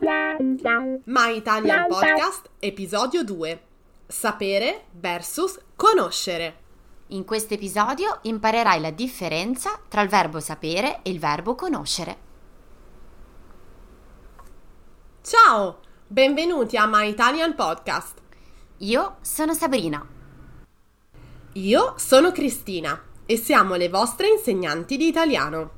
My Italian Podcast, episodio 2. Sapere versus conoscere. In questo episodio imparerai la differenza tra il verbo sapere e il verbo conoscere. Ciao, benvenuti a My Italian Podcast. Io sono Sabrina. Io sono Cristina e siamo le vostre insegnanti di italiano.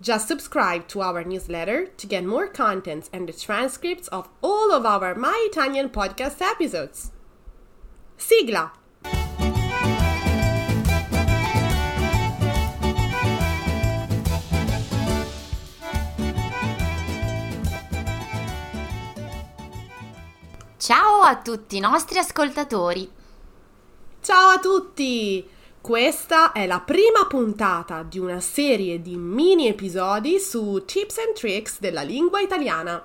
Just subscribe to our newsletter to get more contents and the transcripts of all of our My Italian podcast episodes. Sigla! Ciao a tutti i nostri ascoltatori. Ciao a tutti! Questa è la prima puntata di una serie di mini episodi su tips and tricks della lingua italiana.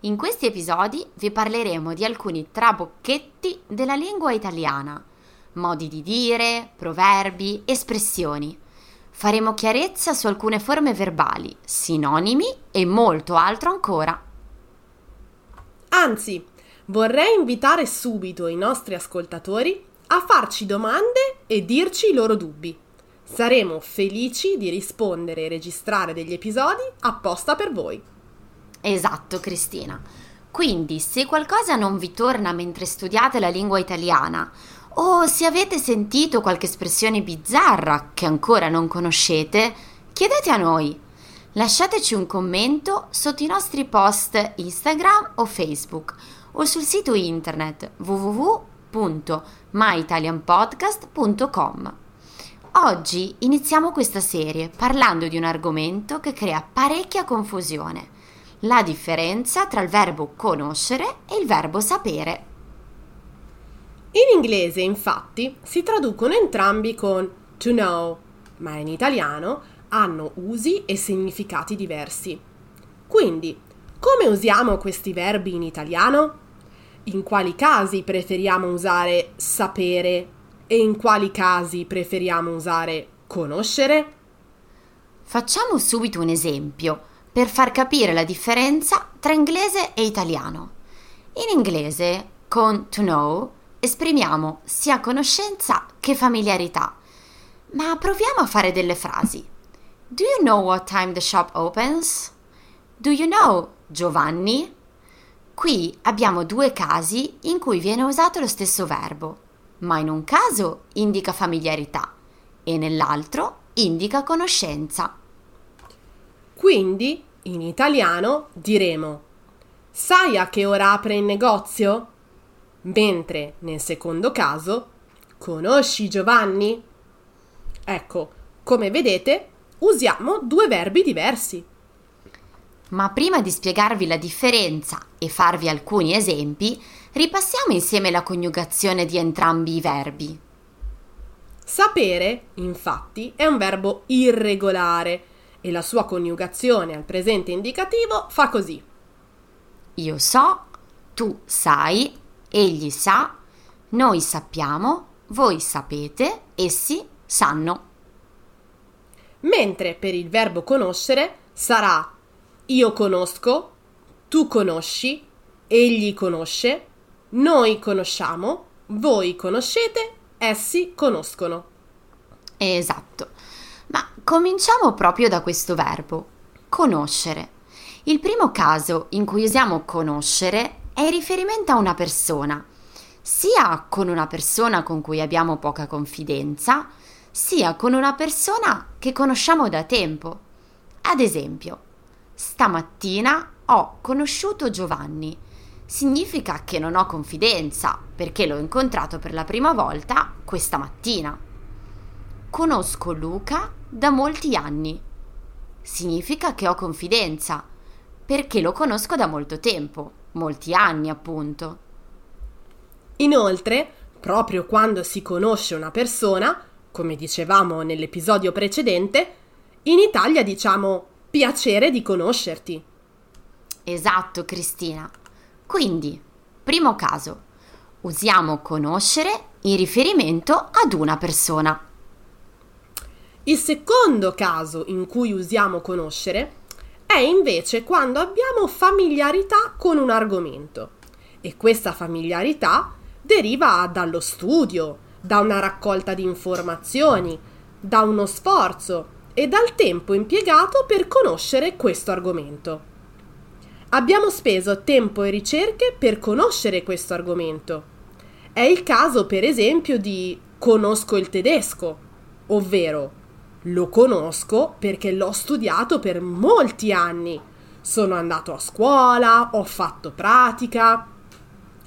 In questi episodi vi parleremo di alcuni trabocchetti della lingua italiana, modi di dire, proverbi, espressioni. Faremo chiarezza su alcune forme verbali, sinonimi e molto altro ancora. Anzi, vorrei invitare subito i nostri ascoltatori a farci domande e dirci i loro dubbi. Saremo felici di rispondere e registrare degli episodi apposta per voi. Esatto, Cristina. Quindi, se qualcosa non vi torna mentre studiate la lingua italiana, o se avete sentito qualche espressione bizzarra che ancora non conoscete, chiedete a noi. Lasciateci un commento sotto i nostri post Instagram o Facebook o sul sito internet www.myitalianpodcast.com. Oggi iniziamo questa serie parlando di un argomento che crea parecchia confusione, la differenza tra il verbo conoscere e il verbo sapere. In inglese, infatti, si traducono entrambi con to know, ma in italiano hanno usi e significati diversi. Quindi, come usiamo questi verbi in italiano? In quali casi preferiamo usare sapere e in quali casi preferiamo usare conoscere? Facciamo subito un esempio per far capire la differenza tra inglese e italiano. In inglese, con to know, esprimiamo sia conoscenza che familiarità. Ma proviamo a fare delle frasi. Do you know what time the shop opens? Do you know Giovanni? Qui abbiamo due casi in cui viene usato lo stesso verbo, ma in un caso indica familiarità e nell'altro indica conoscenza. Quindi, in italiano diremo Sai a che ora apre il negozio? Mentre nel secondo caso Conosci Giovanni? Ecco, come vedete, usiamo due verbi diversi. Ma prima di spiegarvi la differenza e farvi alcuni esempi, ripassiamo insieme la coniugazione di entrambi i verbi. Sapere, infatti, è un verbo irregolare e la sua coniugazione al presente indicativo fa così. Io so, tu sai, egli sa, noi sappiamo, voi sapete, essi sanno. Mentre per il verbo conoscere sarà io conosco, tu conosci, egli conosce, noi conosciamo, voi conoscete, essi conoscono. Esatto. Ma cominciamo proprio da questo verbo, conoscere. Il primo caso in cui usiamo conoscere è in riferimento a una persona, sia con una persona con cui abbiamo poca confidenza, sia con una persona che conosciamo da tempo. Ad esempio, stamattina ho conosciuto Giovanni. Significa che non ho confidenza perché l'ho incontrato per la prima volta questa mattina. Conosco Luca da molti anni. Significa che ho confidenza perché lo conosco da molto tempo, molti anni appunto. Inoltre, proprio quando si conosce una persona, come dicevamo nell'episodio precedente, in Italia diciamo piacere di conoscerti. Esatto, Cristina. Quindi, primo caso, usiamo conoscere in riferimento ad una persona. Il secondo caso in cui usiamo conoscere è invece quando abbiamo familiarità con un argomento e questa familiarità deriva dallo studio, da una raccolta di informazioni, da uno sforzo e dal tempo impiegato per conoscere questo argomento. Abbiamo speso tempo e ricerche per conoscere questo argomento. È il caso, per esempio, di conosco il tedesco, ovvero lo conosco perché l'ho studiato per molti anni. Sono andato a scuola, ho fatto pratica.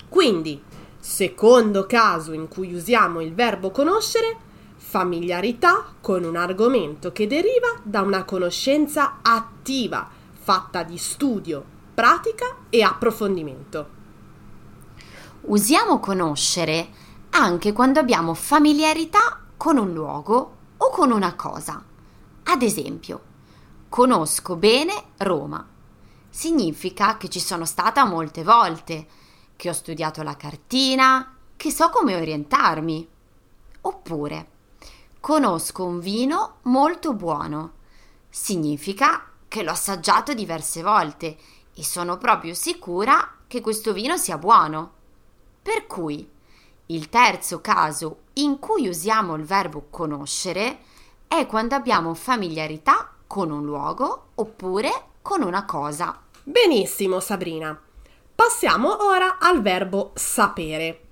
Quindi, secondo caso in cui usiamo il verbo conoscere, familiarità con un argomento che deriva da una conoscenza attiva, fatta di studio, pratica e approfondimento. Usiamo conoscere anche quando abbiamo familiarità con un luogo o con una cosa. Ad esempio, conosco bene Roma. Significa che ci sono stata molte volte, che ho studiato la cartina, che so come orientarmi. Oppure, conosco un vino molto buono. Significa che l'ho assaggiato diverse volte e sono proprio sicura che questo vino sia buono. Per cui il terzo caso in cui usiamo il verbo conoscere è quando abbiamo familiarità con un luogo oppure con una cosa. Benissimo, Sabrina. Passiamo ora al verbo sapere.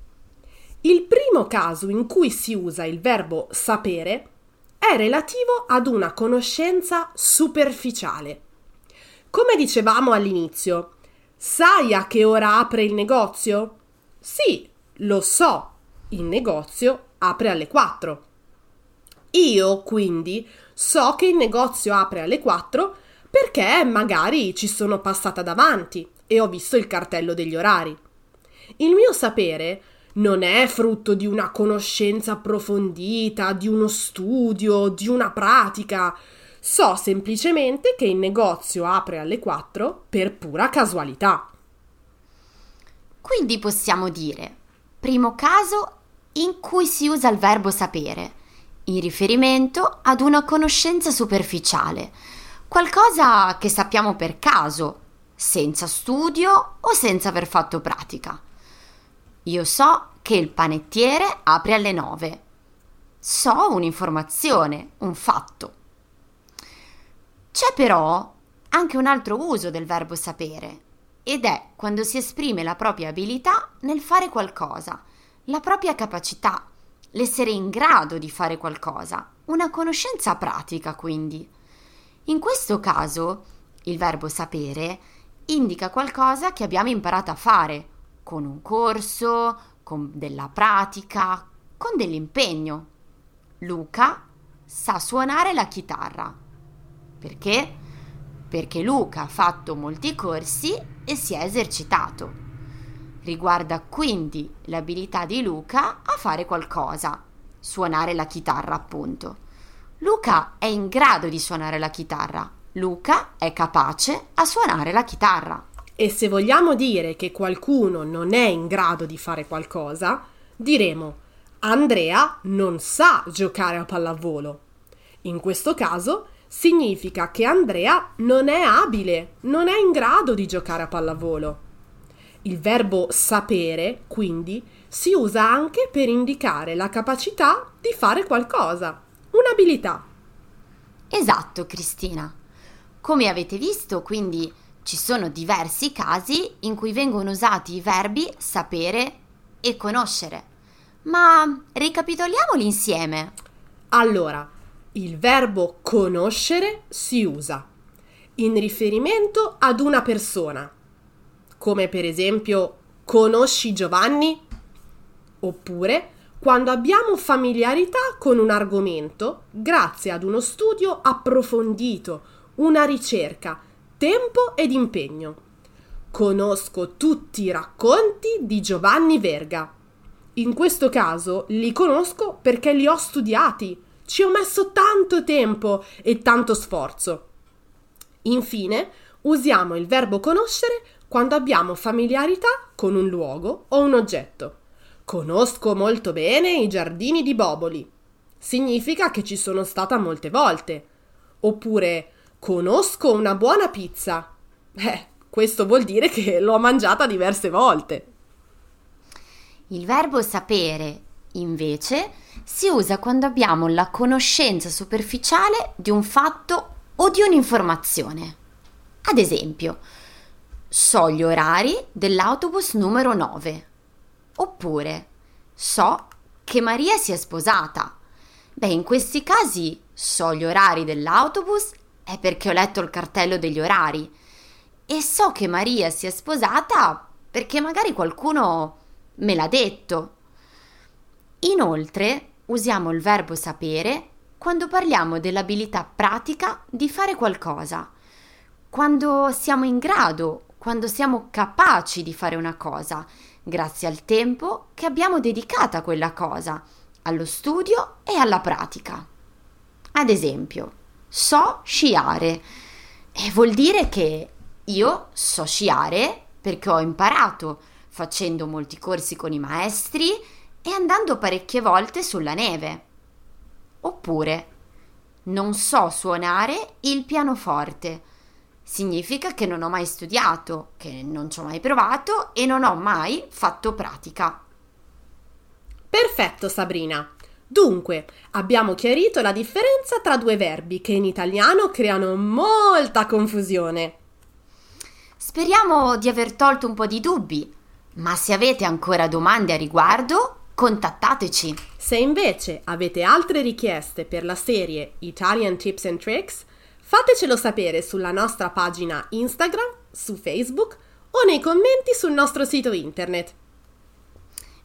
Il primo caso in cui si usa il verbo sapere è relativo ad una conoscenza superficiale. Come dicevamo all'inizio, sai a che ora apre il negozio? Sì, lo so, il negozio apre alle 4. Io, quindi, so che il negozio apre alle 4 perché magari ci sono passata davanti e ho visto il cartello degli orari. Il mio sapere non è frutto di una conoscenza approfondita, di uno studio, di una pratica, So semplicemente che il negozio apre alle 4 per pura casualità. Quindi possiamo dire, primo caso in cui si usa il verbo sapere, in riferimento ad una conoscenza superficiale, qualcosa che sappiamo per caso, senza studio o senza aver fatto pratica. Io so che il panettiere apre alle 9. So un'informazione, un fatto. C'è però anche un altro uso del verbo sapere ed è quando si esprime la propria abilità nel fare qualcosa, la propria capacità, l'essere in grado di fare qualcosa, una conoscenza pratica quindi. In questo caso il verbo sapere indica qualcosa che abbiamo imparato a fare con un corso, con della pratica, con dell'impegno. Luca sa suonare la chitarra. Perché? Perché Luca ha fatto molti corsi e si è esercitato. Riguarda quindi l'abilità di Luca a fare qualcosa, suonare la chitarra appunto. Luca è in grado di suonare la chitarra. Luca è capace a suonare la chitarra. E se vogliamo dire che qualcuno non è in grado di fare qualcosa, diremo Andrea non sa giocare a pallavolo. In questo caso significa che Andrea non è abile, non è in grado di giocare a pallavolo. Il verbo sapere, quindi, si usa anche per indicare la capacità di fare qualcosa, un'abilità. Esatto, Cristina. Come avete visto, quindi ci sono diversi casi in cui vengono usati i verbi sapere e conoscere. Ma ricapitoliamoli insieme. Allora, il verbo conoscere si usa in riferimento ad una persona, come per esempio conosci Giovanni? Oppure quando abbiamo familiarità con un argomento grazie ad uno studio approfondito, una ricerca, tempo ed impegno. Conosco tutti i racconti di Giovanni Verga. In questo caso li conosco perché li ho studiati. Ci ho messo tanto tempo e tanto sforzo. Infine, usiamo il verbo conoscere quando abbiamo familiarità con un luogo o un oggetto. Conosco molto bene i giardini di Boboli. Significa che ci sono stata molte volte. Oppure conosco una buona pizza. Eh, questo vuol dire che l'ho mangiata diverse volte. Il verbo sapere, invece, si usa quando abbiamo la conoscenza superficiale di un fatto o di un'informazione. Ad esempio, so gli orari dell'autobus numero 9. Oppure, so che Maria si è sposata. Beh, in questi casi so gli orari dell'autobus è perché ho letto il cartello degli orari. E so che Maria si è sposata perché magari qualcuno me l'ha detto. Inoltre, usiamo il verbo sapere quando parliamo dell'abilità pratica di fare qualcosa, quando siamo in grado, quando siamo capaci di fare una cosa, grazie al tempo che abbiamo dedicato a quella cosa, allo studio e alla pratica. Ad esempio, so sciare e vuol dire che io so sciare perché ho imparato facendo molti corsi con i maestri e andando parecchie volte sulla neve. Oppure non so suonare il pianoforte. Significa che non ho mai studiato, che non ci ho mai provato e non ho mai fatto pratica. Perfetto Sabrina. Dunque, abbiamo chiarito la differenza tra due verbi che in italiano creano molta confusione. Speriamo di aver tolto un po' di dubbi, ma se avete ancora domande a riguardo, contattateci. Se invece avete altre richieste per la serie Italian Tips and Tricks, fatecelo sapere sulla nostra pagina Instagram, su Facebook o nei commenti sul nostro sito internet.